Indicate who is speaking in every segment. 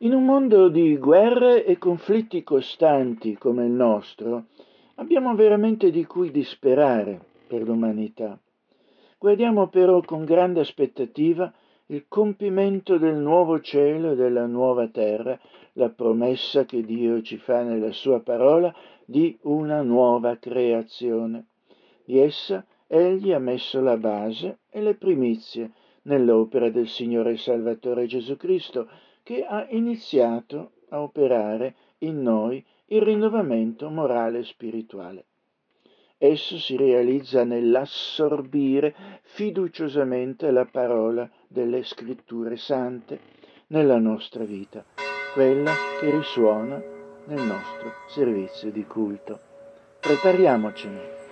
Speaker 1: In un mondo di guerre e conflitti costanti come il nostro, abbiamo veramente di cui disperare per l'umanità. Guardiamo però con grande aspettativa il compimento del nuovo cielo e della nuova terra, la promessa che Dio ci fa nella sua parola di una nuova creazione. Di essa egli ha messo la base e le primizie nell'opera del Signore Salvatore Gesù Cristo, che ha iniziato a operare in noi il rinnovamento morale e spirituale. Esso si realizza nell'assorbire fiduciosamente la parola delle scritture sante nella nostra vita, quella che risuona nel nostro servizio di culto. Prepariamocene.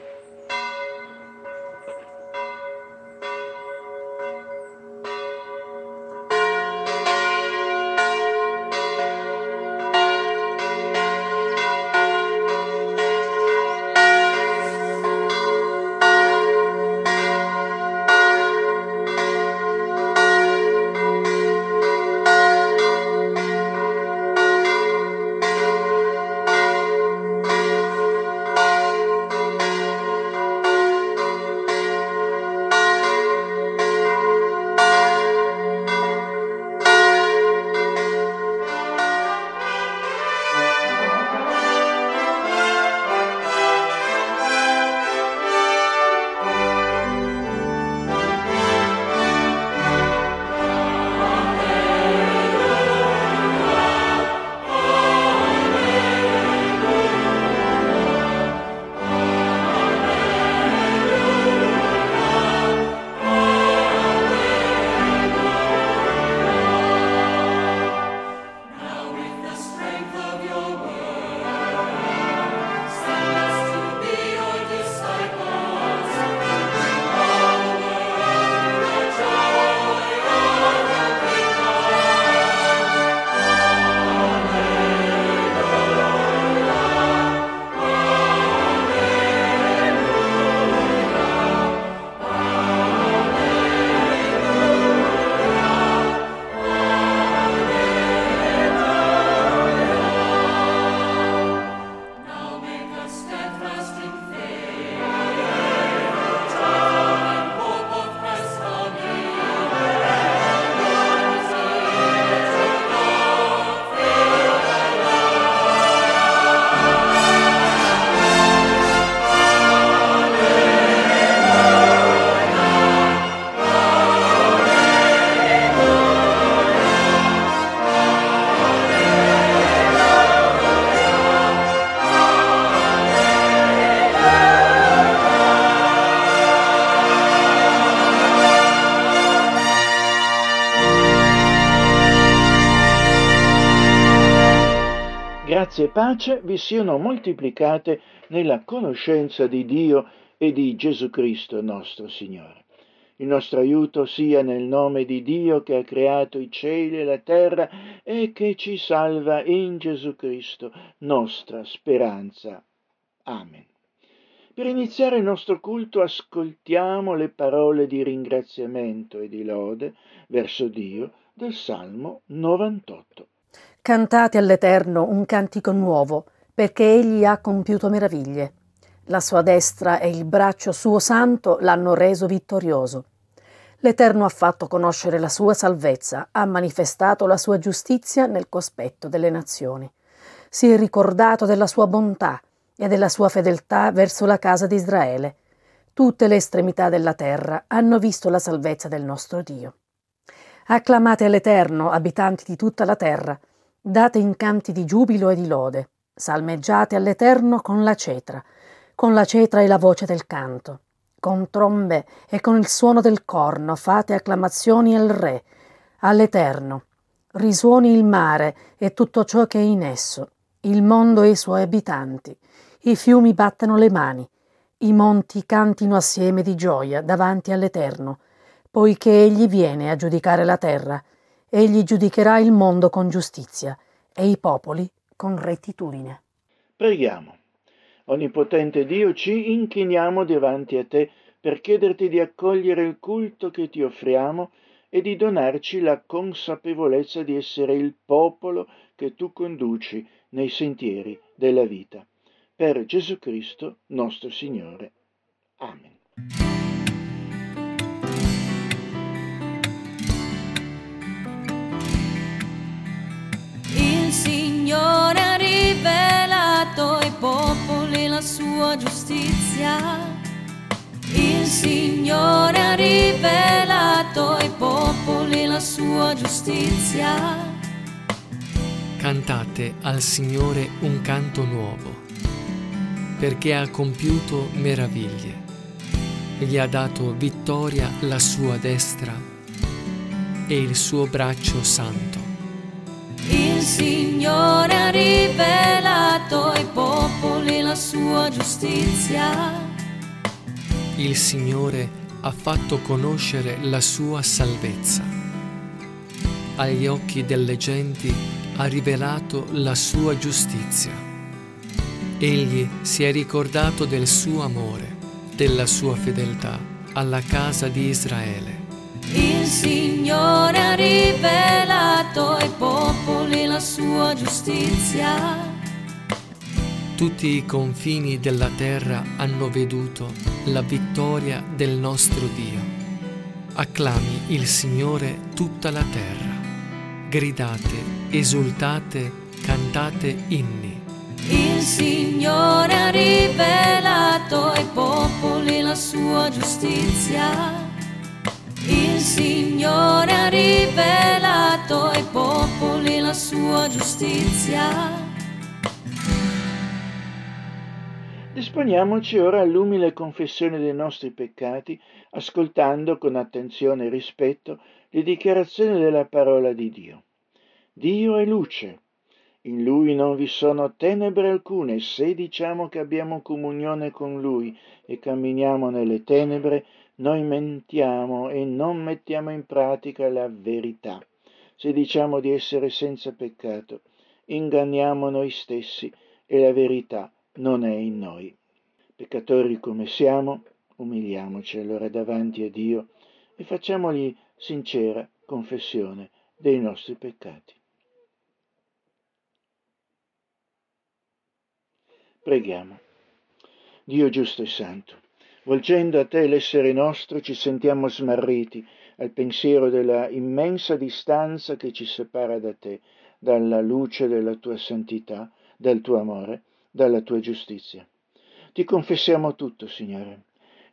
Speaker 1: Grazia e pace vi siano moltiplicate nella conoscenza di Dio e di Gesù Cristo nostro Signore. Il nostro aiuto sia nel nome di Dio che ha creato i cieli e la terra e che ci salva in Gesù Cristo, nostra speranza. Amen. Per iniziare il nostro culto ascoltiamo le parole di ringraziamento e di lode verso Dio del Salmo 98.
Speaker 2: Cantate all'Eterno un cantico nuovo, perché egli ha compiuto meraviglie. La sua destra e il braccio suo santo l'hanno reso vittorioso. L'Eterno ha fatto conoscere la sua salvezza, ha manifestato la sua giustizia nel cospetto delle nazioni. Si è ricordato della sua bontà e della sua fedeltà verso la casa di Israele. Tutte le estremità della terra hanno visto la salvezza del nostro Dio. Acclamate all'Eterno, abitanti di tutta la terra, Date incanti di giubilo e di lode, salmeggiate all'Eterno con la cetra, con la cetra e la voce del canto, con trombe e con il suono del corno fate acclamazioni al Re, all'Eterno. Risuoni il mare e tutto ciò che è in esso, il mondo e i suoi abitanti. I fiumi battano le mani, i monti cantino assieme di gioia davanti all'Eterno, poiché egli viene a giudicare la terra Egli giudicherà il mondo con giustizia e i popoli con rettitudine.
Speaker 1: Preghiamo. Onnipotente Dio, ci inchiniamo davanti a te per chiederti di accogliere il culto che ti offriamo e di donarci la consapevolezza di essere il popolo che tu conduci nei sentieri della vita. Per Gesù Cristo nostro Signore. Amen.
Speaker 3: Signore ha rivelato ai popoli la sua giustizia. Il Signore ha rivelato ai popoli la sua giustizia.
Speaker 4: Cantate al Signore un canto nuovo perché ha compiuto meraviglie. Gli ha dato vittoria la sua destra e il suo braccio santo.
Speaker 3: Signore ha rivelato ai popoli la sua giustizia.
Speaker 4: Il Signore ha fatto conoscere la sua salvezza. Agli occhi delle genti ha rivelato la sua giustizia Egli si è ricordato del suo amore, della sua fedeltà alla casa di Israele.
Speaker 3: Il Signore ha rivelato ai popoli la sua giustizia.
Speaker 4: Tutti i confini della terra hanno veduto la vittoria del nostro Dio. Acclami il Signore tutta la terra. Gridate, esultate, cantate inni.
Speaker 3: Il Signore ha rivelato ai popoli la sua giustizia. Il Signore ha rivelato ai popoli la sua giustizia.
Speaker 1: Disponiamoci ora all'umile confessione dei nostri peccati, ascoltando con attenzione e rispetto le dichiarazioni della parola di Dio. Dio è luce in lui non vi sono tenebre alcune, se diciamo che abbiamo comunione con lui e camminiamo nelle tenebre, noi mentiamo e non mettiamo in pratica la verità. Se diciamo di essere senza peccato, inganniamo noi stessi e la verità non è in noi. Peccatori come siamo, umiliamoci allora davanti a Dio e facciamogli sincera confessione dei nostri peccati. Preghiamo. Dio giusto e santo, volgendo a te l'essere nostro, ci sentiamo smarriti al pensiero della immensa distanza che ci separa da te, dalla luce della tua santità, dal tuo amore, dalla tua giustizia. Ti confessiamo tutto, Signore,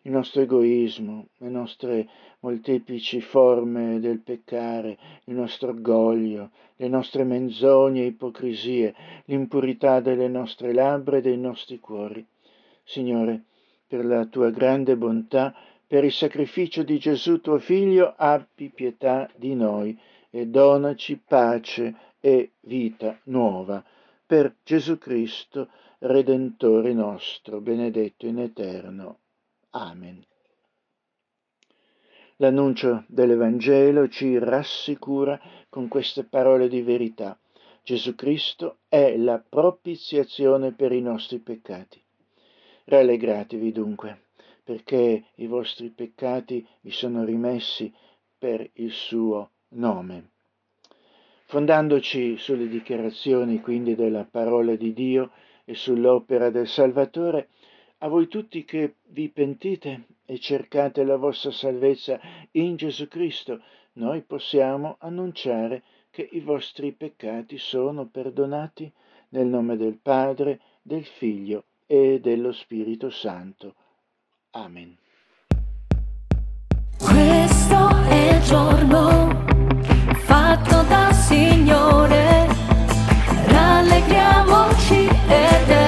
Speaker 1: il nostro egoismo, le nostre molteplici forme del peccare, il nostro orgoglio, le nostre menzogne e ipocrisie, l'impurità delle nostre labbra e dei nostri cuori. Signore, per la tua grande bontà, per il sacrificio di Gesù tuo Figlio, abbi pietà di noi e donaci pace e vita nuova. Per Gesù Cristo, Redentore nostro, benedetto in eterno. Amen. L'annuncio dell'Evangelo ci rassicura con queste parole di verità. Gesù Cristo è la propiziazione per i nostri peccati. Rallegratevi dunque, perché i vostri peccati vi sono rimessi per il suo nome. Fondandoci sulle dichiarazioni quindi della parola di Dio e sull'opera del Salvatore, a voi tutti che vi pentite e cercate la vostra salvezza in Gesù Cristo, noi possiamo annunciare che i vostri peccati sono perdonati nel nome del Padre, del Figlio e dello Spirito Santo. Amen.
Speaker 3: Questo è il giorno fatto dal Signore, rallegriamoci ed esultiamo.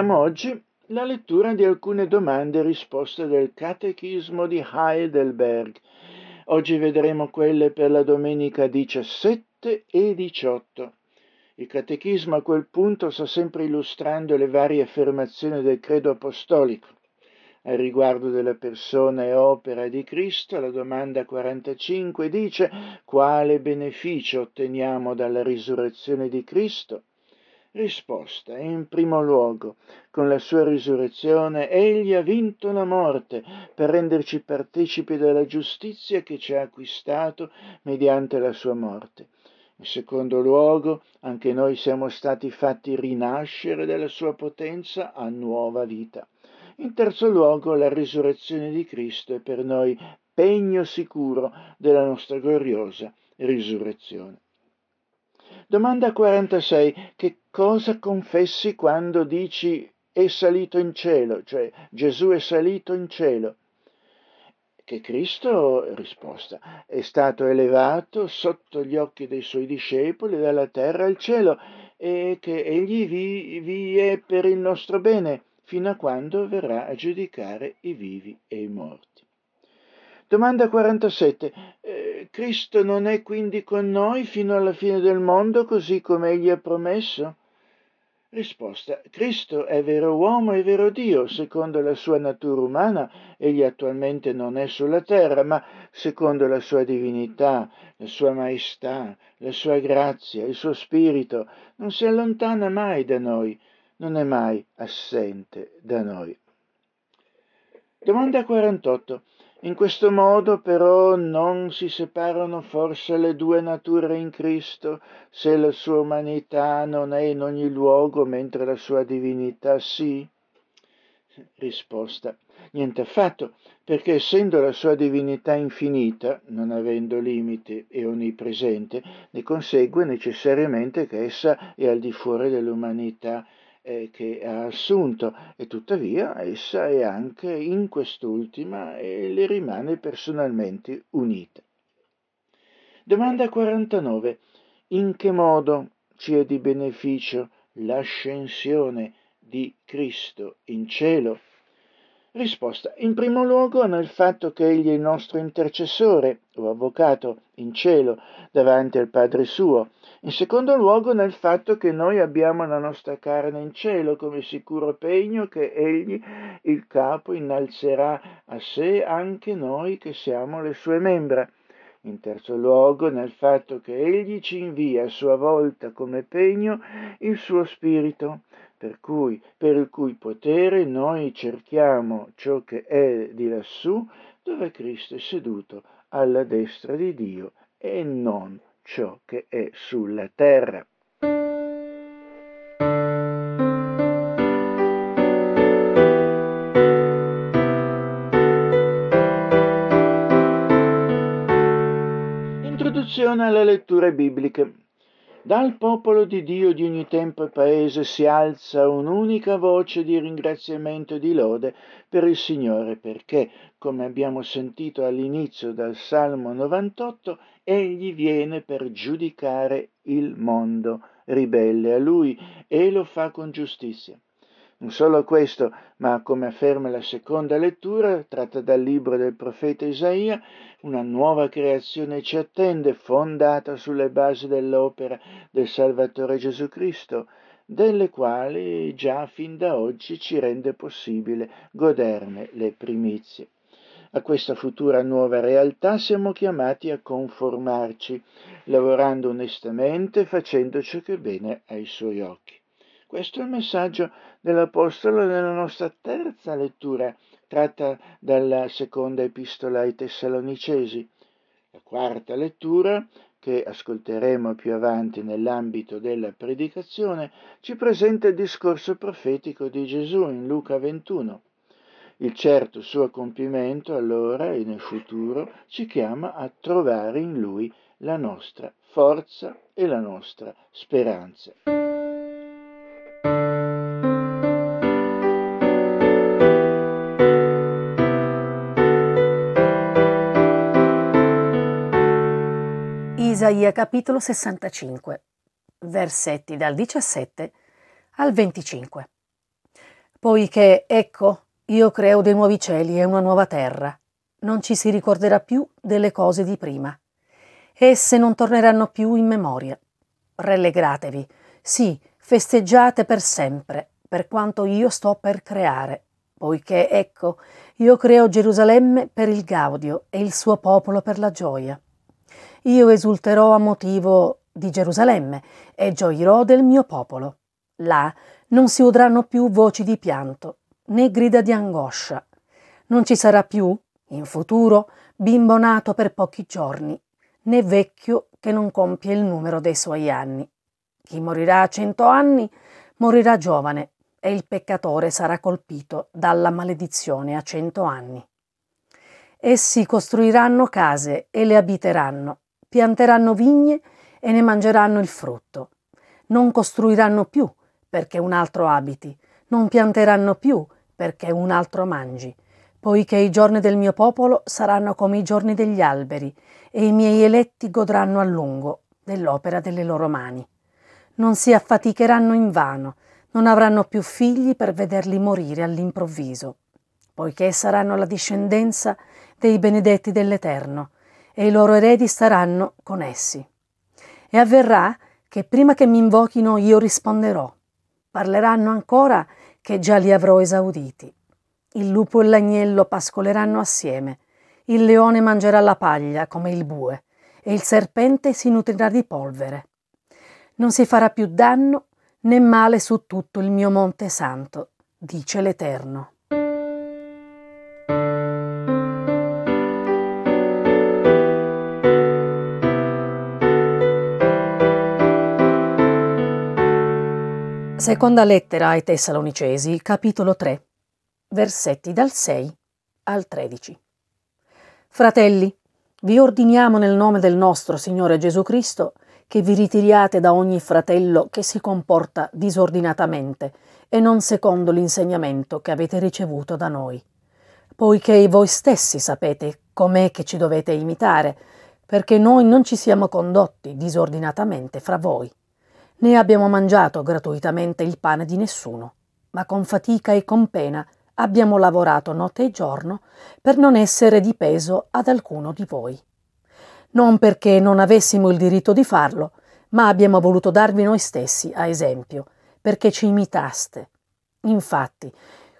Speaker 1: Proseguiamo oggi la lettura di alcune domande e risposte del Catechismo di Heidelberg. Oggi vedremo quelle per la domenica 17 e 18. Il Catechismo a quel punto sta sempre illustrando le varie affermazioni del credo apostolico. Al riguardo della persona e opera di Cristo, la domanda 45 dice quale beneficio otteniamo dalla risurrezione di Cristo? Risposta. In primo luogo, con la sua risurrezione, egli ha vinto la morte per renderci partecipi della giustizia che ci ha acquistato mediante la sua morte. In secondo luogo, anche noi siamo stati fatti rinascere dalla sua potenza a nuova vita. In terzo luogo, la risurrezione di Cristo è per noi pegno sicuro della nostra gloriosa risurrezione. Domanda 46. Che cosa confessi quando dici è salito in cielo, cioè Gesù è salito in cielo? Che Cristo, risposta, è stato elevato sotto gli occhi dei suoi discepoli dalla terra al cielo e che egli vi, vi è per il nostro bene fino a quando verrà a giudicare i vivi e i morti. Domanda 47. Eh, Cristo non è quindi con noi fino alla fine del mondo così come egli ha promesso? Risposta. Cristo è vero uomo e vero Dio. Secondo la sua natura umana, egli attualmente non è sulla terra, ma secondo la sua divinità, la sua maestà, la sua grazia, il suo spirito, non si allontana mai da noi, non è mai assente da noi. Domanda 48. In questo modo però non si separano forse le due nature in Cristo, se la sua umanità non è in ogni luogo mentre la sua divinità sì? Risposta. Niente affatto, perché essendo la sua divinità infinita, non avendo limiti e onnipresente, ne consegue necessariamente che essa è al di fuori dell'umanità eh, che ha assunto e tuttavia essa è anche in quest'ultima e le rimane personalmente unita. Domanda 49. In che modo ci è di beneficio l'ascensione di Cristo in cielo? Risposta. In primo luogo nel fatto che egli è il nostro intercessore o avvocato in cielo davanti al Padre suo. In secondo luogo nel fatto che noi abbiamo la nostra carne in cielo come sicuro pegno che egli, il capo, innalzerà a sé anche noi che siamo le sue membra. In terzo luogo nel fatto che egli ci invia a sua volta come pegno il suo spirito per, cui, per il cui potere noi cerchiamo ciò che è di lassù, dove Cristo è seduto alla destra di Dio e non ciò che è sulla terra. Introduzione alle letture bibliche. Dal popolo di Dio di ogni tempo e paese si alza un'unica voce di ringraziamento e di lode per il Signore, perché, come abbiamo sentito all'inizio dal Salmo 98, Egli viene per giudicare il mondo ribelle a Lui e lo fa con giustizia. Non solo questo, ma come afferma la seconda lettura, tratta dal libro del profeta Isaia, una nuova creazione ci attende, fondata sulle basi dell'opera del Salvatore Gesù Cristo, delle quali già fin da oggi ci rende possibile goderne le primizie. A questa futura nuova realtà siamo chiamati a conformarci, lavorando onestamente, facendo ciò che è bene ai suoi occhi. Questo è il messaggio dell'Apostolo nella nostra terza lettura, tratta dalla seconda epistola ai Tessalonicesi. La quarta lettura, che ascolteremo più avanti nell'ambito della predicazione, ci presenta il discorso profetico di Gesù in Luca 21. Il certo suo compimento allora e nel futuro ci chiama a trovare in lui la nostra forza e la nostra speranza.
Speaker 2: Isaia capitolo 65, versetti dal 17 al 25. Poiché, ecco, io creo dei nuovi cieli e una nuova terra. Non ci si ricorderà più delle cose di prima. Esse non torneranno più in memoria. Rallegratevi, sì, festeggiate per sempre, per quanto io sto per creare, poiché, ecco, io creo Gerusalemme per il gaudio e il suo popolo per la gioia. Io esulterò a motivo di Gerusalemme e gioirò del mio popolo. Là non si udranno più voci di pianto, né grida di angoscia. Non ci sarà più, in futuro, bimbo nato per pochi giorni, né vecchio che non compie il numero dei suoi anni. Chi morirà a cento anni morirà giovane e il peccatore sarà colpito dalla maledizione a cento anni. Essi costruiranno case e le abiteranno, pianteranno vigne e ne mangeranno il frutto. Non costruiranno più perché un altro abiti, non pianteranno più perché un altro mangi, poiché i giorni del mio popolo saranno come i giorni degli alberi, e i miei eletti godranno a lungo dell'opera delle loro mani. Non si affaticheranno invano, non avranno più figli per vederli morire all'improvviso, poiché saranno la discendenza dei benedetti dell'Eterno, e i loro eredi staranno con essi. E avverrà che prima che mi invochino io risponderò. Parleranno ancora che già li avrò esauditi. Il lupo e l'agnello pascoleranno assieme, il leone mangerà la paglia come il bue, e il serpente si nutrirà di polvere. Non si farà più danno né male su tutto il mio monte santo, dice l'Eterno. Seconda lettera ai Tessalonicesi, capitolo 3, versetti dal 6 al 13. Fratelli, vi ordiniamo nel nome del nostro Signore Gesù Cristo che vi ritiriate da ogni fratello che si comporta disordinatamente e non secondo l'insegnamento che avete ricevuto da noi, poiché voi stessi sapete com'è che ci dovete imitare, perché noi non ci siamo condotti disordinatamente fra voi né abbiamo mangiato gratuitamente il pane di nessuno, ma con fatica e con pena abbiamo lavorato notte e giorno per non essere di peso ad alcuno di voi. Non perché non avessimo il diritto di farlo, ma abbiamo voluto darvi noi stessi a esempio, perché ci imitaste. Infatti,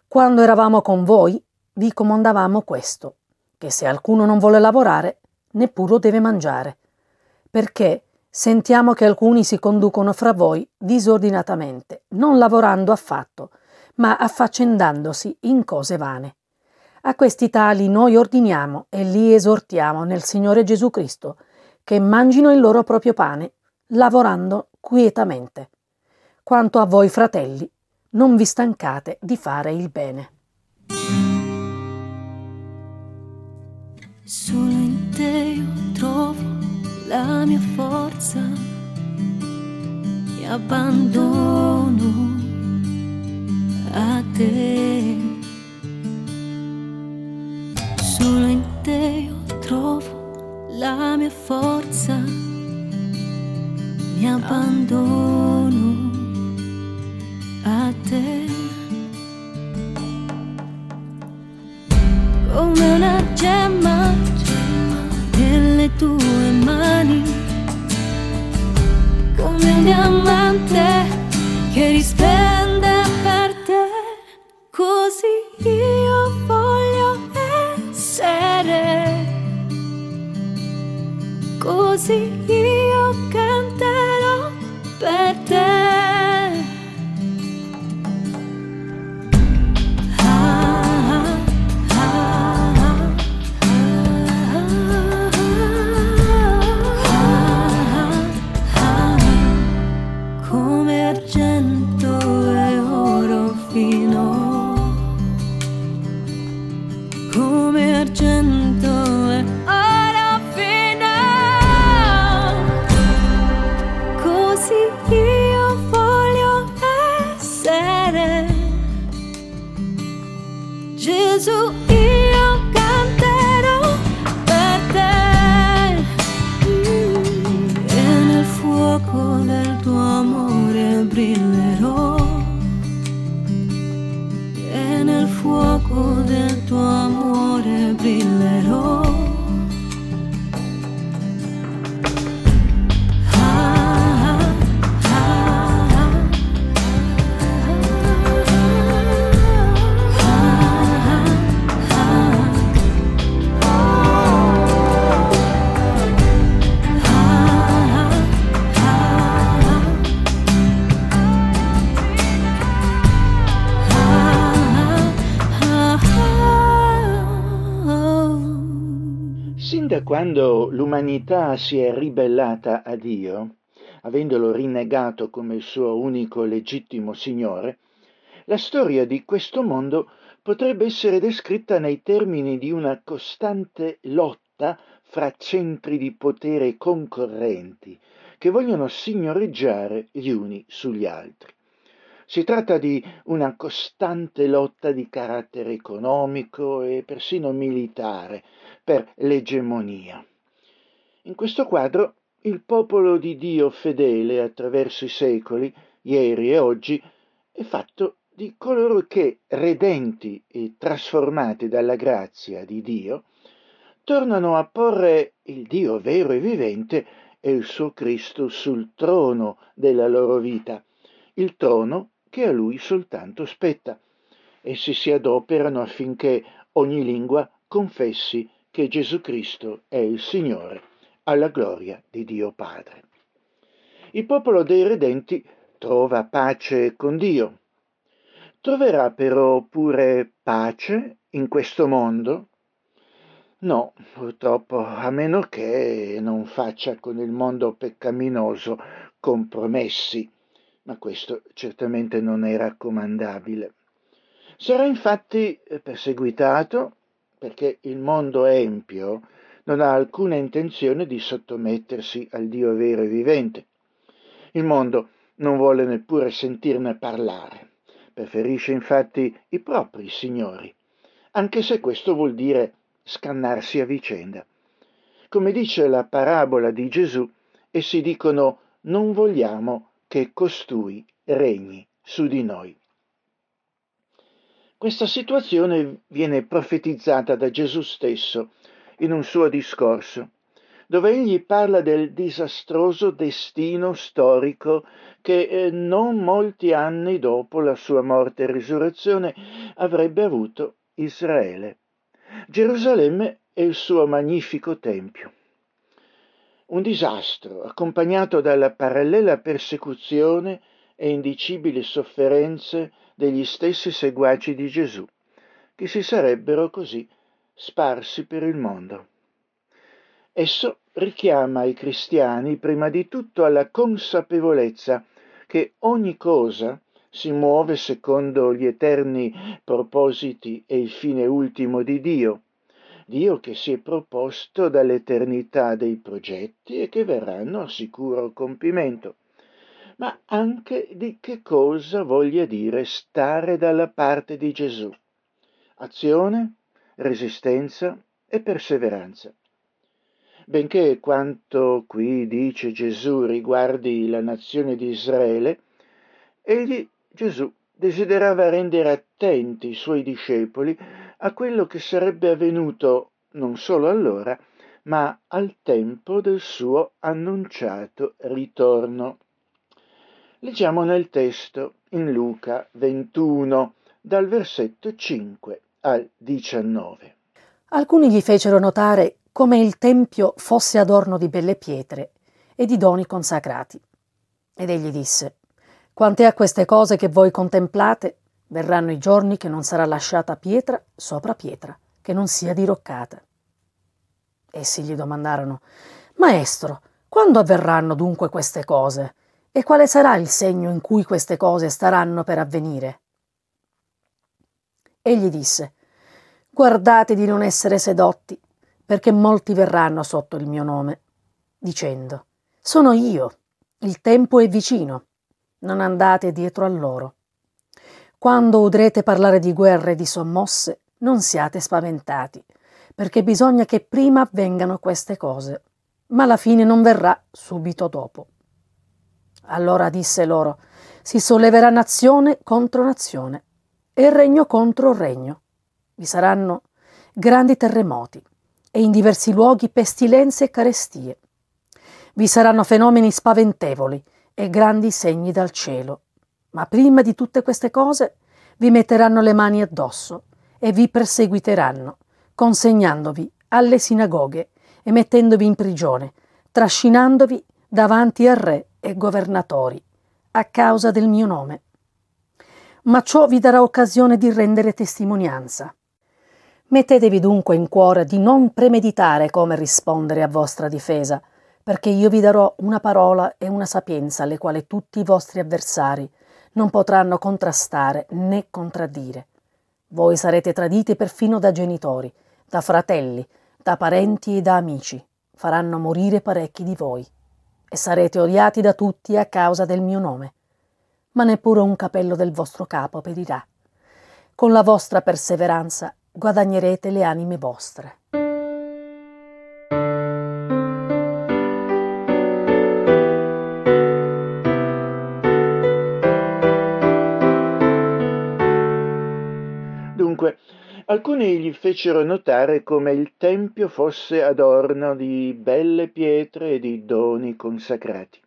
Speaker 2: quando eravamo con voi, vi comandavamo questo, che se alcuno non vuole lavorare, neppure deve mangiare, perché Sentiamo che alcuni si conducono fra voi disordinatamente, non lavorando affatto, ma affaccendandosi in cose vane. A questi tali noi ordiniamo e li esortiamo nel Signore Gesù Cristo che mangino il loro proprio pane, lavorando quietamente. Quanto a voi fratelli, non vi stancate di fare il bene.
Speaker 3: Solo la mia forza, mi abbandono a te. Solo in te io trovo la mia forza, mi abbandono a te. Come una gemma nelle tue diamante che risplende per te, così io voglio essere, così amore brillerò.
Speaker 1: Quando l'umanità si è ribellata a Dio, avendolo rinnegato come il suo unico legittimo Signore, la storia di questo mondo potrebbe essere descritta nei termini di una costante lotta fra centri di potere concorrenti che vogliono signoreggiare gli uni sugli altri. Si tratta di una costante lotta di carattere economico e persino militare per l'egemonia. In questo quadro il popolo di Dio fedele attraverso i secoli, ieri e oggi, è fatto di coloro che, redenti e trasformati dalla grazia di Dio, tornano a porre il Dio vero e vivente e il suo Cristo sul trono della loro vita, il trono che a lui soltanto spetta. Essi si adoperano affinché ogni lingua confessi che Gesù Cristo è il Signore, alla gloria di Dio Padre. Il popolo dei redenti trova pace con Dio. Troverà però pure pace in questo mondo? No, purtroppo, a meno che non faccia con il mondo peccaminoso compromessi ma questo certamente non è raccomandabile. Sarà infatti perseguitato perché il mondo empio non ha alcuna intenzione di sottomettersi al Dio vero e vivente. Il mondo non vuole neppure sentirne parlare, preferisce infatti i propri signori, anche se questo vuol dire scannarsi a vicenda. Come dice la parabola di Gesù, essi dicono non vogliamo che costui regni su di noi. Questa situazione viene profetizzata da Gesù stesso in un suo discorso, dove egli parla del disastroso destino storico che eh, non molti anni dopo la sua morte e risurrezione avrebbe avuto Israele. Gerusalemme e il suo magnifico Tempio un disastro accompagnato dalla parallela persecuzione e indicibili sofferenze degli stessi seguaci di Gesù, che si sarebbero così sparsi per il mondo. Esso richiama i cristiani prima di tutto alla consapevolezza che ogni cosa si muove secondo gli eterni propositi e il fine ultimo di Dio, Dio che si è proposto dall'eternità dei progetti e che verranno a sicuro compimento, ma anche di che cosa voglia dire stare dalla parte di Gesù. Azione, resistenza e perseveranza. Benché quanto qui dice Gesù riguardi la nazione di Israele, egli, Gesù, desiderava rendere attenti i suoi discepoli a quello che sarebbe avvenuto non solo allora, ma al tempo del suo annunciato ritorno. Leggiamo nel testo in Luca 21, dal versetto 5 al 19.
Speaker 2: Alcuni gli fecero notare come il tempio fosse adorno di belle pietre e di doni consacrati. Ed egli disse, Quante a queste cose che voi contemplate, Verranno i giorni che non sarà lasciata pietra sopra pietra, che non sia diroccata. Essi gli domandarono, Maestro, quando avverranno dunque queste cose? E quale sarà il segno in cui queste cose staranno per avvenire? Egli disse, Guardate di non essere sedotti, perché molti verranno sotto il mio nome, dicendo, Sono io, il tempo è vicino, non andate dietro a loro. Quando udrete parlare di guerre e di sommosse, non siate spaventati, perché bisogna che prima avvengano queste cose, ma la fine non verrà subito dopo. Allora disse loro, si solleverà nazione contro nazione e regno contro regno. Vi saranno grandi terremoti e in diversi luoghi pestilenze e carestie. Vi saranno fenomeni spaventevoli e grandi segni dal cielo. Ma prima di tutte queste cose vi metteranno le mani addosso e vi perseguiteranno, consegnandovi alle sinagoghe e mettendovi in prigione, trascinandovi davanti a re e governatori, a causa del mio nome. Ma ciò vi darà occasione di rendere testimonianza. Mettetevi dunque in cuore di non premeditare come rispondere a vostra difesa, perché io vi darò una parola e una sapienza alle quali tutti i vostri avversari non potranno contrastare né contraddire. Voi sarete traditi perfino da genitori, da fratelli, da parenti e da amici. Faranno morire parecchi di voi. E sarete odiati da tutti a causa del mio nome. Ma neppure un capello del vostro capo perirà. Con la vostra perseveranza guadagnerete le anime vostre.
Speaker 1: Alcuni gli fecero notare come il tempio fosse adorno di belle pietre e di doni consacrati.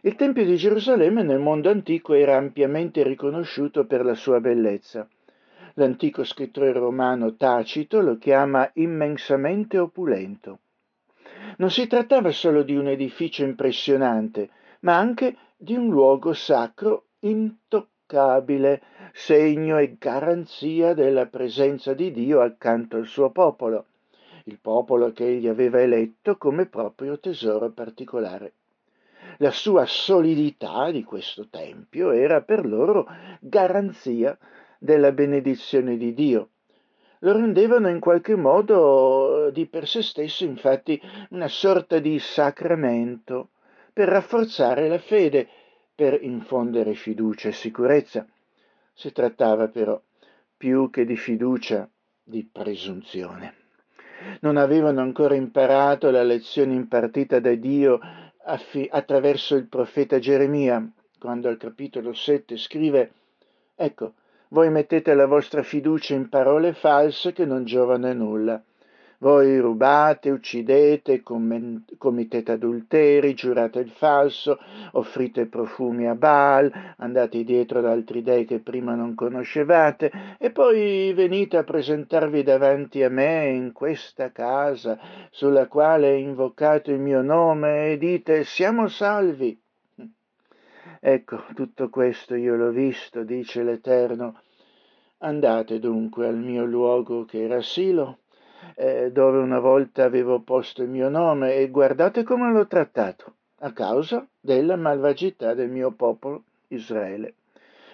Speaker 1: Il Tempio di Gerusalemme nel mondo antico era ampiamente riconosciuto per la sua bellezza. L'antico scrittore romano Tacito lo chiama immensamente opulento. Non si trattava solo di un edificio impressionante, ma anche di un luogo sacro intoccabile segno e garanzia della presenza di Dio accanto al suo popolo, il popolo che egli aveva eletto come proprio tesoro particolare. La sua solidità di questo Tempio era per loro garanzia della benedizione di Dio. Lo rendevano in qualche modo di per sé stesso, infatti, una sorta di sacramento per rafforzare la fede per infondere fiducia e sicurezza. Si trattava però più che di fiducia, di presunzione. Non avevano ancora imparato la lezione impartita da Dio affi- attraverso il profeta Geremia, quando al capitolo 7 scrive, ecco, voi mettete la vostra fiducia in parole false che non giovano a nulla voi rubate, uccidete, commettete adulteri, giurate il falso, offrite profumi a Baal, andate dietro ad altri dei che prima non conoscevate, e poi venite a presentarvi davanti a me in questa casa sulla quale è invocato il mio nome e dite siamo salvi. Ecco, tutto questo io l'ho visto, dice l'Eterno. Andate dunque al mio luogo che era Silo eh, dove una volta avevo posto il mio nome e guardate come l'ho trattato, a causa della malvagità del mio popolo Israele.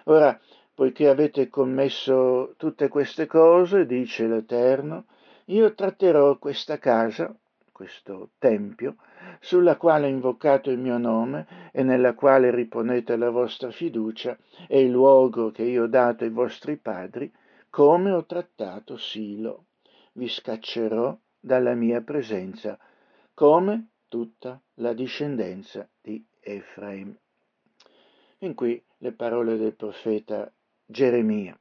Speaker 1: Ora, poiché avete commesso tutte queste cose, dice l'Eterno, io tratterò questa casa, questo tempio, sulla quale ho invocato il mio nome e nella quale riponete la vostra fiducia, e il luogo che io ho dato ai vostri padri, come ho trattato Silo vi scaccerò dalla mia presenza, come tutta la discendenza di Efraim. In qui le parole del profeta Geremia.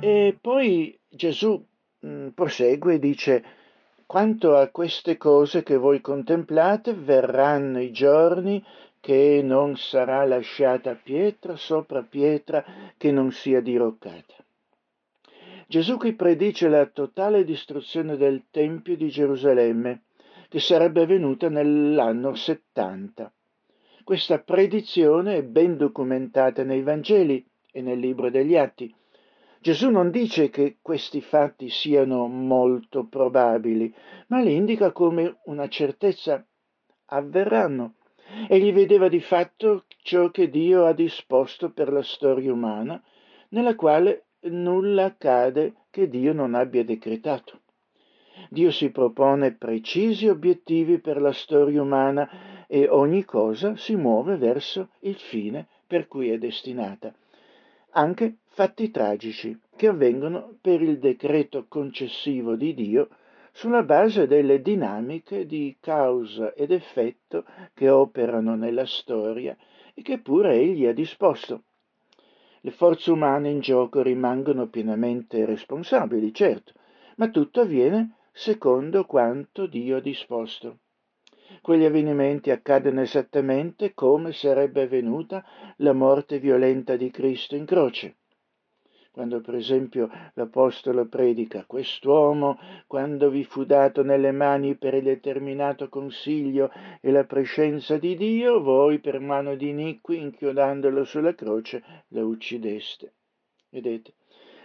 Speaker 1: E poi Gesù prosegue e dice quanto a queste cose che voi contemplate, verranno i giorni che non sarà lasciata pietra sopra pietra che non sia diroccata. Gesù qui predice la totale distruzione del Tempio di Gerusalemme, che sarebbe avvenuta nell'anno 70. Questa predizione è ben documentata nei Vangeli e nel libro degli Atti. Gesù non dice che questi fatti siano molto probabili, ma li indica come una certezza avverranno. Egli vedeva di fatto ciò che Dio ha disposto per la storia umana, nella quale nulla accade che Dio non abbia decretato. Dio si propone precisi obiettivi per la storia umana e ogni cosa si muove verso il fine per cui è destinata. Anche fatti tragici che avvengono per il decreto concessivo di Dio sulla base delle dinamiche di causa ed effetto che operano nella storia e che pure egli ha disposto. Le forze umane in gioco rimangono pienamente responsabili, certo, ma tutto avviene secondo quanto Dio ha disposto. Quegli avvenimenti accadono esattamente come sarebbe avvenuta la morte violenta di Cristo in croce. Quando per esempio l'Apostolo predica, quest'uomo, quando vi fu dato nelle mani per il determinato consiglio e la prescenza di Dio, voi per mano di iniqui, inchiodandolo sulla croce, lo uccideste. Vedete,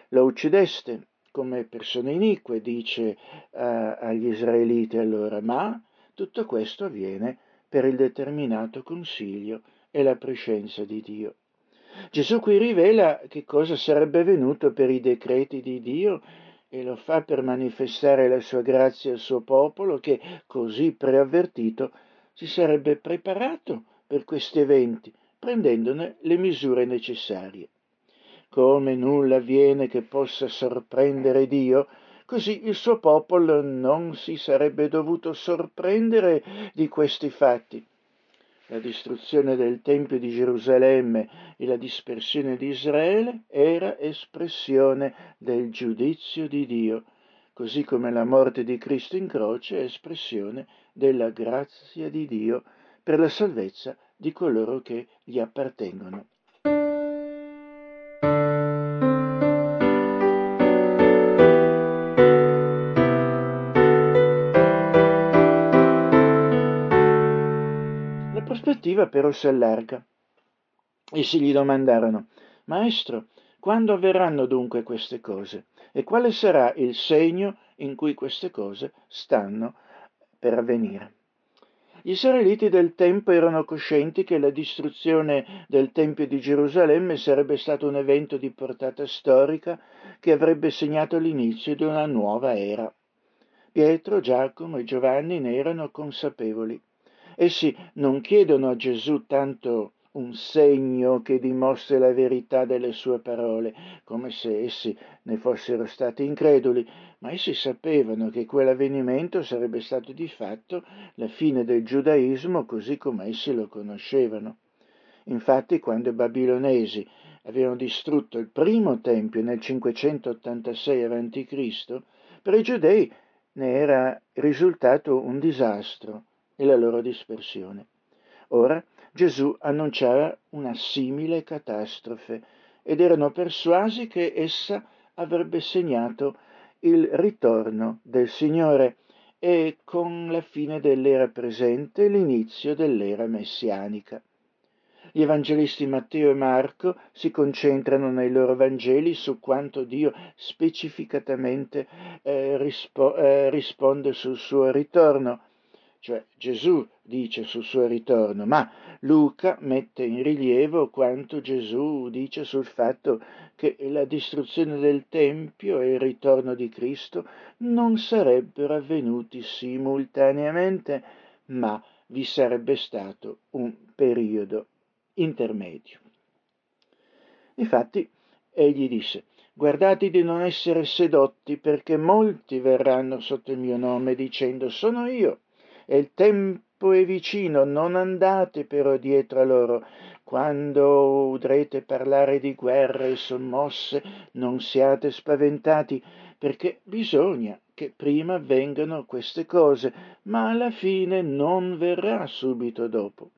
Speaker 1: lo uccideste come persone inique, dice uh, agli israeliti allora, ma tutto questo avviene per il determinato consiglio e la prescenza di Dio. Gesù qui rivela che cosa sarebbe venuto per i decreti di Dio e lo fa per manifestare la sua grazia al suo popolo che, così preavvertito, si sarebbe preparato per questi eventi, prendendone le misure necessarie. Come nulla avviene che possa sorprendere Dio, così il suo popolo non si sarebbe dovuto sorprendere di questi fatti la distruzione del Tempio di Gerusalemme e la dispersione di Israele era espressione del giudizio di Dio, così come la morte di Cristo in croce è espressione della grazia di Dio per la salvezza di coloro che gli appartengono. Prospettiva però si allarga. Essi gli domandarono, Maestro, quando avverranno dunque queste cose? E quale sarà il segno in cui queste cose stanno per avvenire? Gli israeliti del tempo erano coscienti che la distruzione del Tempio di Gerusalemme sarebbe stato un evento di portata storica che avrebbe segnato l'inizio di una nuova era. Pietro, Giacomo e Giovanni ne erano consapevoli. Essi non chiedono a Gesù tanto un segno che dimostri la verità delle sue parole, come se essi ne fossero stati increduli, ma essi sapevano che quell'avvenimento sarebbe stato di fatto la fine del giudaismo così come essi lo conoscevano. Infatti, quando i babilonesi avevano distrutto il primo tempio nel 586 a.C., per i giudei ne era risultato un disastro e la loro dispersione. Ora Gesù annunciava una simile catastrofe ed erano persuasi che essa avrebbe segnato il ritorno del Signore e con la fine dell'era presente l'inizio dell'era messianica. Gli evangelisti Matteo e Marco si concentrano nei loro Vangeli su quanto Dio specificatamente eh, rispo- eh, risponde sul suo ritorno cioè Gesù dice sul suo ritorno, ma Luca mette in rilievo quanto Gesù dice sul fatto che la distruzione del Tempio e il ritorno di Cristo non sarebbero avvenuti simultaneamente, ma vi sarebbe stato un periodo intermedio. Infatti, egli disse, guardate di non essere sedotti perché molti verranno sotto il mio nome dicendo sono io e il tempo è vicino, non andate però dietro a loro. Quando udrete parlare di guerre e sommosse, non siate spaventati, perché bisogna che prima avvengano queste cose, ma alla fine non verrà subito dopo.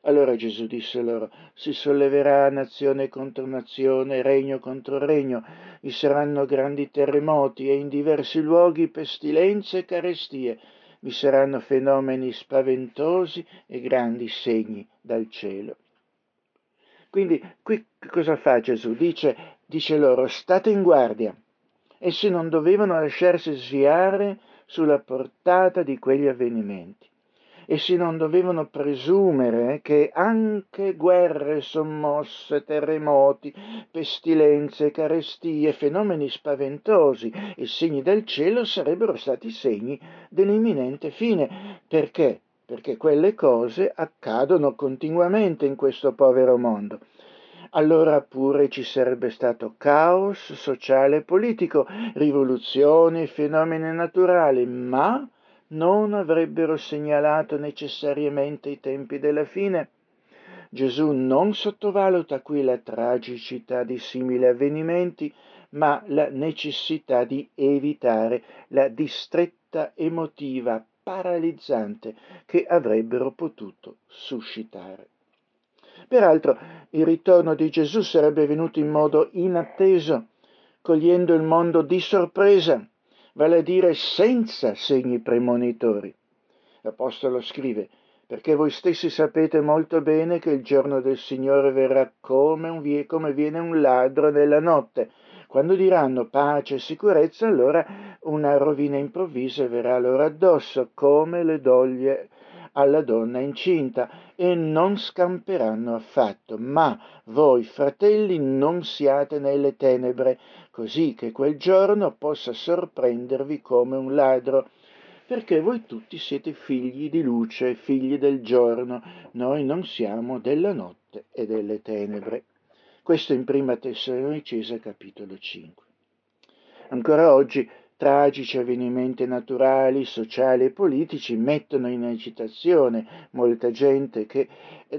Speaker 1: Allora Gesù disse loro, si solleverà nazione contro nazione, regno contro regno, vi saranno grandi terremoti e in diversi luoghi pestilenze e carestie vi saranno fenomeni spaventosi e grandi segni dal cielo. Quindi qui cosa fa Gesù? Dice, dice loro state in guardia. Essi non dovevano lasciarsi sviare sulla portata di quegli avvenimenti essi non dovevano presumere che anche guerre sommosse, terremoti, pestilenze, carestie, fenomeni spaventosi e segni del cielo sarebbero stati segni dell'imminente fine. Perché? Perché quelle cose accadono continuamente in questo povero mondo. allora pure ci sarebbe stato caos sociale e politico, rivoluzioni, fenomeni naturali, ma non avrebbero segnalato necessariamente i tempi della fine. Gesù non sottovaluta qui la tragicità di simili avvenimenti, ma la necessità di evitare la distretta emotiva paralizzante che avrebbero potuto suscitare. Peraltro il ritorno di Gesù sarebbe venuto in modo inatteso, cogliendo il mondo di sorpresa, vale a dire senza segni premonitori. L'Apostolo scrive, perché voi stessi sapete molto bene che il giorno del Signore verrà come, un, come viene un ladro nella notte. Quando diranno pace e sicurezza, allora una rovina improvvisa verrà loro addosso, come le doglie alla donna incinta e non scamperanno affatto. Ma voi, fratelli, non siate nelle tenebre, così che quel giorno possa sorprendervi come un ladro. Perché voi tutti siete figli di luce, figli del giorno, noi non siamo della notte e delle tenebre. Questo in prima Tessalonicese capitolo 5. Ancora oggi tragici avvenimenti naturali, sociali e politici mettono in agitazione molta gente che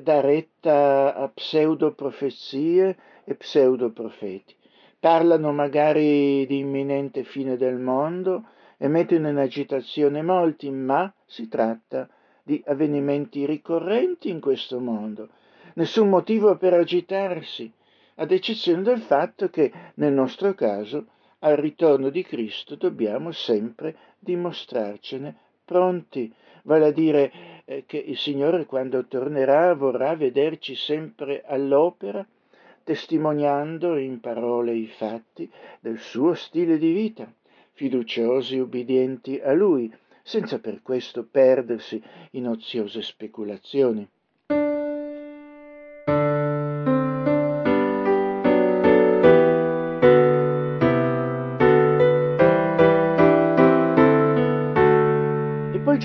Speaker 1: dà retta a pseudoprofezie e pseudoprofeti. Parlano magari di imminente fine del mondo e mettono in agitazione molti, ma si tratta di avvenimenti ricorrenti in questo mondo. Nessun motivo per agitarsi, ad eccezione del fatto che nel nostro caso al ritorno di Cristo dobbiamo sempre dimostrarcene pronti, vale a dire eh, che il Signore quando tornerà vorrà vederci sempre all'opera, testimoniando in parole i fatti del suo stile di vita, fiduciosi e ubbidienti a Lui, senza per questo perdersi in oziose speculazioni.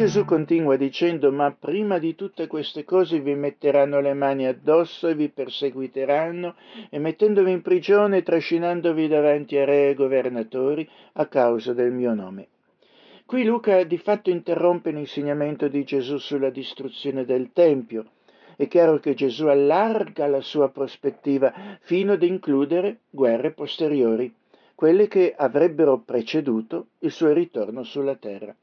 Speaker 1: Gesù continua dicendo, ma prima di tutte queste cose vi metteranno le mani addosso e vi perseguiteranno, e mettendovi in prigione e trascinandovi davanti a re e governatori a causa del mio nome. Qui Luca di fatto interrompe l'insegnamento di Gesù sulla distruzione del Tempio. È chiaro che Gesù allarga la sua prospettiva fino ad includere guerre posteriori, quelle che avrebbero preceduto il suo ritorno sulla terra.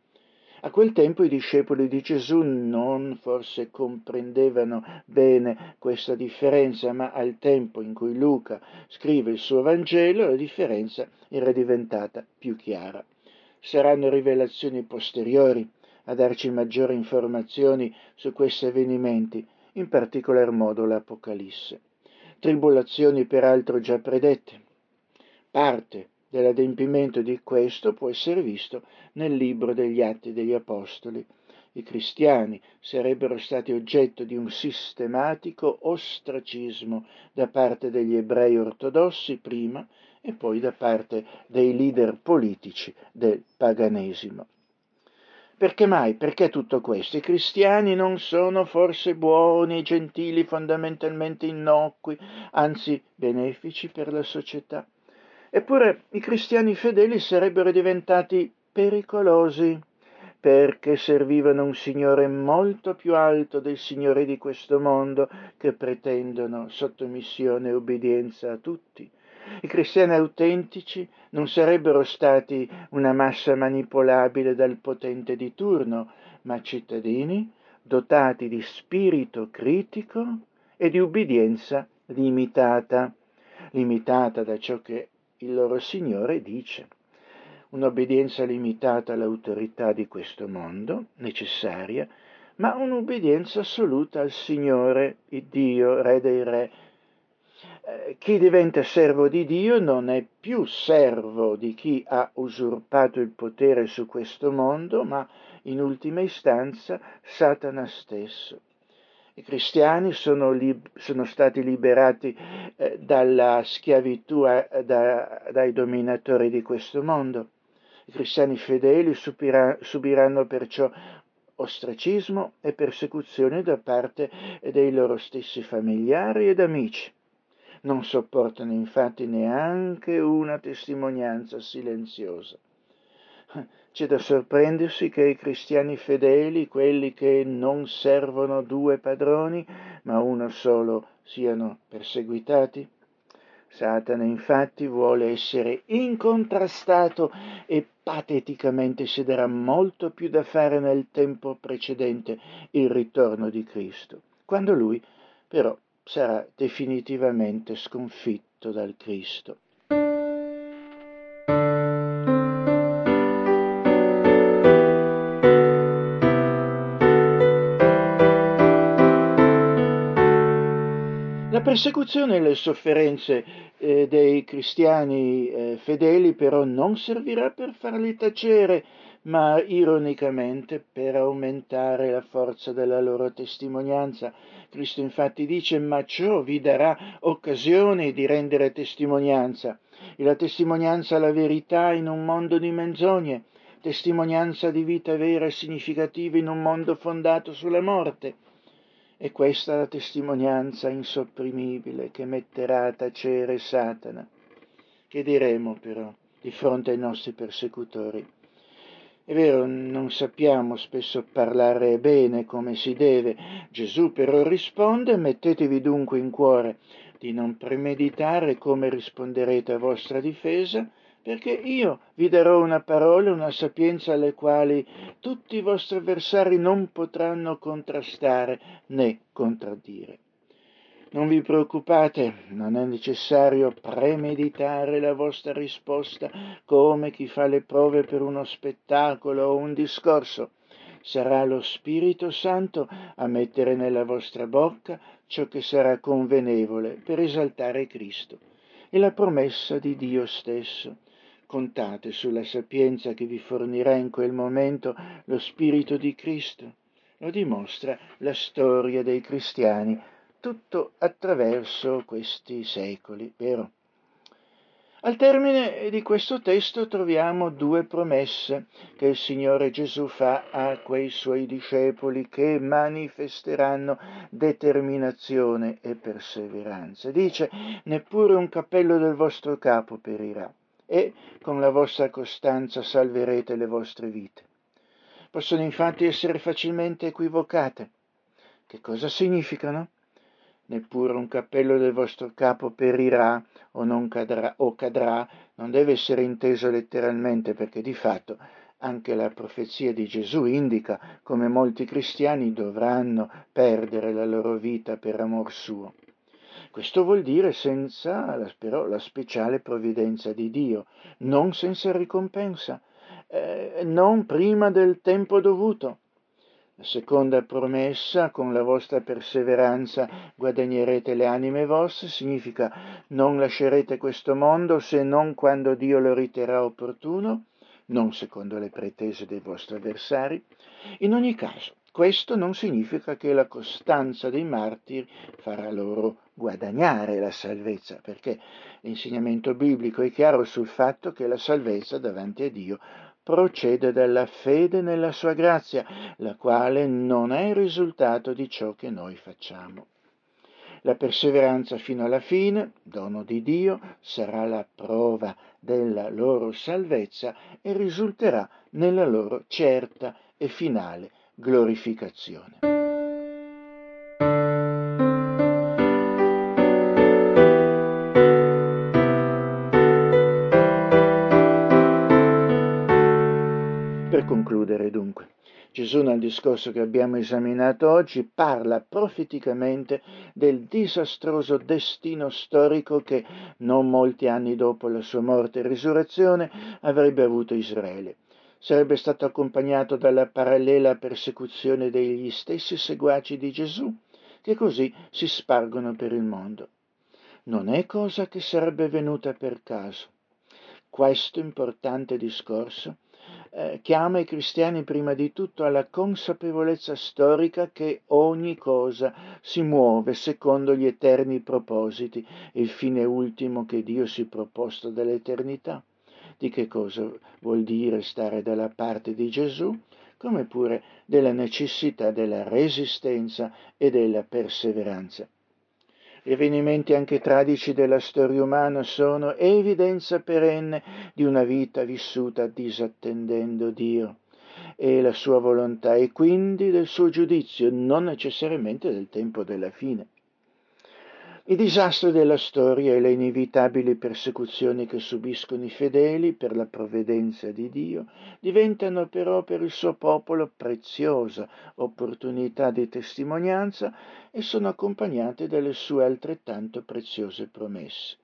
Speaker 1: A quel tempo i discepoli di Gesù non forse comprendevano bene questa differenza, ma al tempo in cui Luca scrive il suo Vangelo la differenza era diventata più chiara. Saranno rivelazioni posteriori a darci maggiori informazioni su questi avvenimenti, in particolar modo l'Apocalisse. Tribolazioni peraltro già predette. Parte dell'adempimento di questo può essere visto nel libro degli Atti degli Apostoli. I cristiani sarebbero stati oggetto di un sistematico ostracismo da parte degli ebrei ortodossi prima e poi da parte dei leader politici del paganesimo. Perché mai? Perché tutto questo? I cristiani non sono forse buoni gentili, fondamentalmente innocui, anzi benefici per la società? Eppure i cristiani fedeli sarebbero diventati pericolosi perché servivano un Signore molto più alto del Signore di questo mondo che pretendono sottomissione e obbedienza a tutti. I cristiani autentici non sarebbero stati una massa manipolabile dal potente di turno, ma cittadini dotati di spirito critico e di ubbidienza limitata, limitata da ciò che il loro Signore dice. Un'obbedienza limitata all'autorità di questo mondo, necessaria, ma un'obbedienza assoluta al Signore, il Dio, Re dei Re. Eh, chi diventa servo di Dio non è più servo di chi ha usurpato il potere su questo mondo, ma in ultima istanza Satana stesso. I cristiani sono, lib- sono stati liberati eh, dalla schiavitù eh, da, dai dominatori di questo mondo. I cristiani fedeli subirà, subiranno perciò ostracismo e persecuzione da parte dei loro stessi familiari ed amici. non sopportano infatti neanche una testimonianza silenziosa. C'è da sorprendersi che i cristiani fedeli, quelli che non servono due padroni, ma uno solo, siano perseguitati? Satana infatti vuole essere incontrastato e pateticamente si darà molto più da fare nel tempo precedente il ritorno di Cristo, quando lui però sarà definitivamente sconfitto dal Cristo. Persecuzione e le sofferenze eh, dei cristiani eh, fedeli però non servirà per farli tacere, ma ironicamente per aumentare la forza della loro testimonianza. Cristo infatti dice, ma ciò vi darà occasione di rendere testimonianza. E la testimonianza alla verità in un mondo di menzogne, testimonianza di vita vera e significativa in un mondo fondato sulla morte. E questa la testimonianza insopprimibile che metterà a tacere Satana. Che diremo però di fronte ai nostri persecutori? È vero, non sappiamo spesso parlare bene come si deve. Gesù però risponde, mettetevi dunque in cuore di non premeditare come risponderete a vostra difesa, perché io vi darò una parola, una sapienza alle quali tutti i vostri avversari non potranno contrastare né contraddire. Non vi preoccupate, non è necessario premeditare la vostra risposta come chi fa le prove per uno spettacolo o un discorso. Sarà lo Spirito Santo a mettere nella vostra bocca ciò che sarà convenevole per esaltare Cristo. E la promessa di Dio stesso contate sulla sapienza che vi fornirà in quel momento lo Spirito di Cristo. Lo dimostra la storia dei cristiani, tutto attraverso questi secoli, vero? Al termine di questo testo troviamo due promesse che il Signore Gesù fa a quei suoi discepoli che manifesteranno determinazione e perseveranza. Dice, neppure un cappello del vostro capo perirà e con la vostra costanza salverete le vostre vite. Possono infatti essere facilmente equivocate. Che cosa significano? Neppure un cappello del vostro capo perirà o, non cadrà, o cadrà, non deve essere inteso letteralmente perché di fatto anche la profezia di Gesù indica come molti cristiani dovranno perdere la loro vita per amor suo. Questo vuol dire senza però la speciale provvidenza di Dio, non senza ricompensa, eh, non prima del tempo dovuto. La seconda promessa, con la vostra perseveranza guadagnerete le anime vostre, significa non lascerete questo mondo se non quando Dio lo riterrà opportuno, non secondo le pretese dei vostri avversari. In ogni caso, questo non significa che la costanza dei martiri farà loro guadagnare la salvezza, perché l'insegnamento biblico è chiaro sul fatto che la salvezza davanti a Dio procede dalla fede nella sua grazia, la quale non è il risultato di ciò che noi facciamo. La perseveranza fino alla fine, dono di Dio, sarà la prova della loro salvezza e risulterà nella loro certa e finale glorificazione. Concludere dunque, Gesù nel discorso che abbiamo esaminato oggi parla profeticamente del disastroso destino storico che non molti anni dopo la sua morte e risurrezione avrebbe avuto Israele sarebbe stato accompagnato dalla parallela persecuzione degli stessi seguaci di Gesù, che così si spargono per il mondo. Non è cosa che sarebbe venuta per caso. Questo importante discorso eh, chiama i cristiani prima di tutto alla consapevolezza storica che ogni cosa si muove secondo gli eterni propositi il fine ultimo che Dio si è proposto dall'eternità di che cosa vuol dire stare dalla parte di Gesù, come pure della necessità della resistenza e della perseveranza. Avvenimenti anche tragici della storia umana sono evidenza perenne di una vita vissuta disattendendo Dio e la sua volontà e quindi del suo giudizio, non necessariamente del tempo della fine. I disastri della storia e le inevitabili persecuzioni che subiscono i fedeli per la provvidenza di Dio diventano però per il suo popolo preziosa opportunità di testimonianza e sono accompagnate dalle sue altrettanto preziose promesse.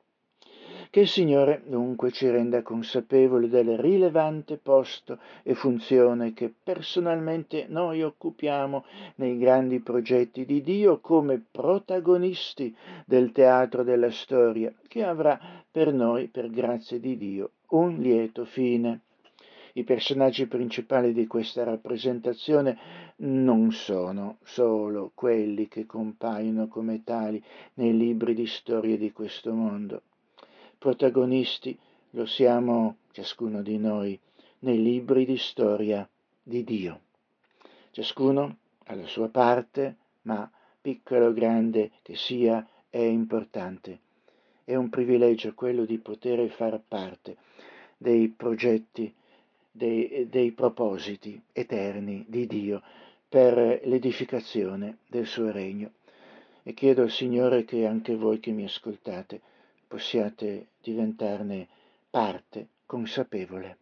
Speaker 1: Che il Signore dunque ci renda consapevoli del rilevante posto e funzione che personalmente noi occupiamo nei grandi progetti di Dio come protagonisti del teatro della storia, che avrà per noi, per grazia di Dio, un lieto fine. I personaggi principali di questa rappresentazione non sono solo quelli che compaiono come tali nei libri di storia di questo mondo. Protagonisti lo siamo ciascuno di noi nei libri di storia di Dio. Ciascuno ha la sua parte, ma piccolo o grande che sia, è importante. È un privilegio quello di poter far parte dei progetti dei, dei propositi eterni di Dio per l'edificazione del suo regno. E chiedo al Signore che anche voi che mi ascoltate possiate diventarne parte consapevole.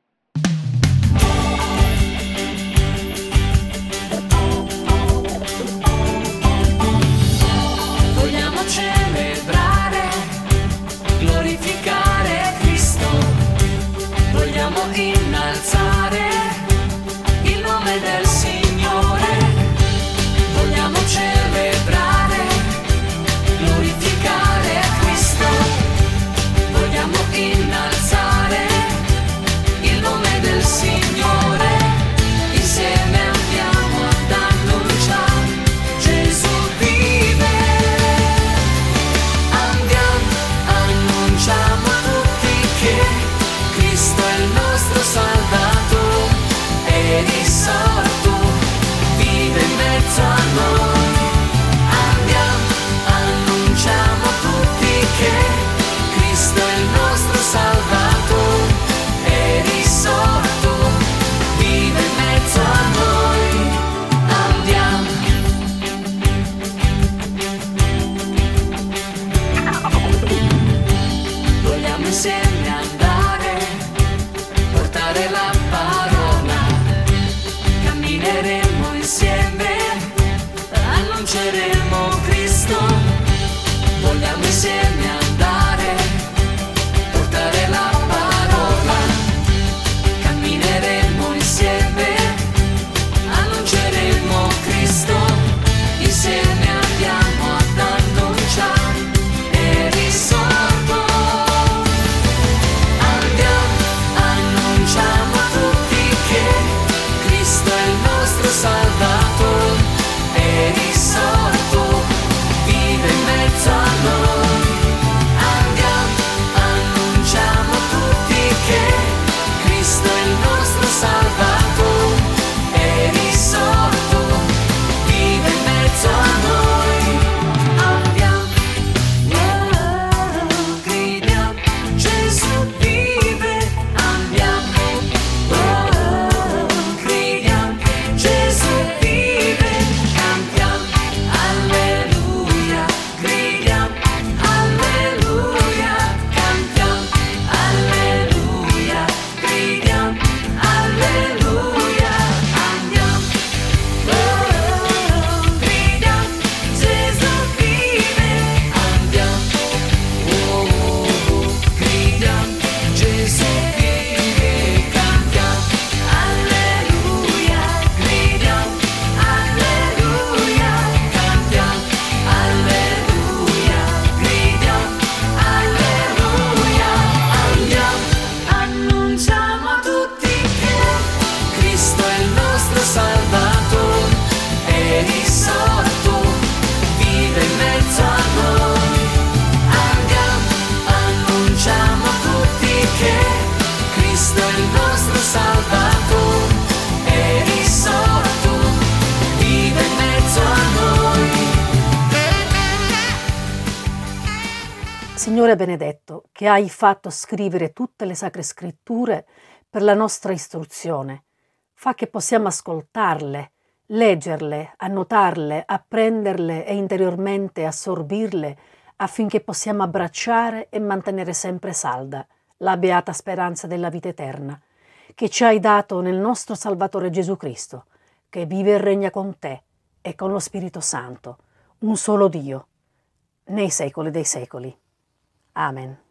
Speaker 2: Che hai fatto scrivere tutte le sacre scritture per la nostra istruzione, fa che possiamo ascoltarle, leggerle, annotarle, apprenderle e interiormente assorbirle affinché possiamo abbracciare e mantenere sempre salda la beata speranza della vita eterna, che ci hai dato nel nostro Salvatore Gesù Cristo, che vive e regna con te e con lo Spirito Santo, un solo Dio, nei secoli dei secoli. Amen.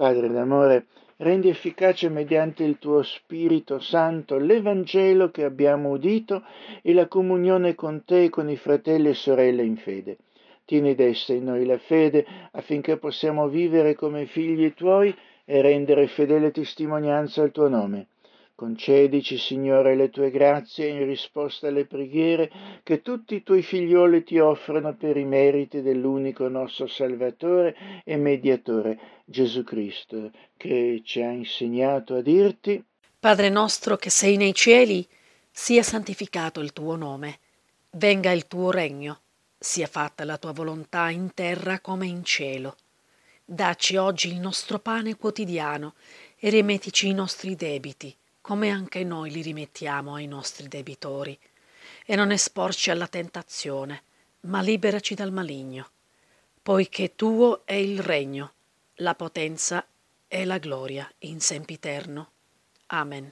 Speaker 1: Padre d'amore, rendi efficace mediante il tuo Spirito Santo l'Evangelo che abbiamo udito e la comunione con te e con i fratelli e sorelle in fede. Tieni desta in noi la fede affinché possiamo vivere come figli tuoi e rendere fedele testimonianza al tuo nome. Concedici, Signore, le tue grazie in risposta alle preghiere che tutti i tuoi figlioli ti offrono per i meriti dell'unico nostro Salvatore e Mediatore, Gesù Cristo, che ci ha insegnato a dirti
Speaker 2: Padre nostro che sei nei cieli, sia santificato il tuo nome, venga il tuo regno, sia fatta la tua volontà in terra come in cielo. Dacci oggi il nostro pane quotidiano e rimettici i nostri debiti come anche noi li rimettiamo ai nostri debitori, e non esporci alla tentazione, ma liberaci dal maligno, poiché tuo è il regno, la potenza e la gloria in sempiterno. Amen.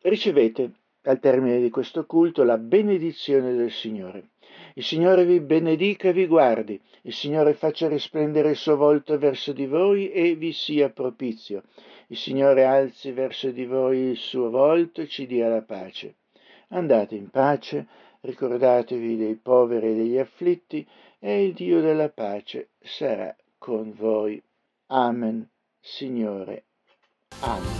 Speaker 1: Ricevete al termine di questo culto la benedizione del Signore. Il Signore vi benedica e vi guardi, il Signore faccia risplendere il suo volto verso di voi e vi sia propizio. Il Signore alzi verso di voi il suo volto e ci dia la pace. Andate in pace, ricordatevi dei poveri e degli afflitti, e il Dio della pace sarà con voi. Amen, Signore. Amen.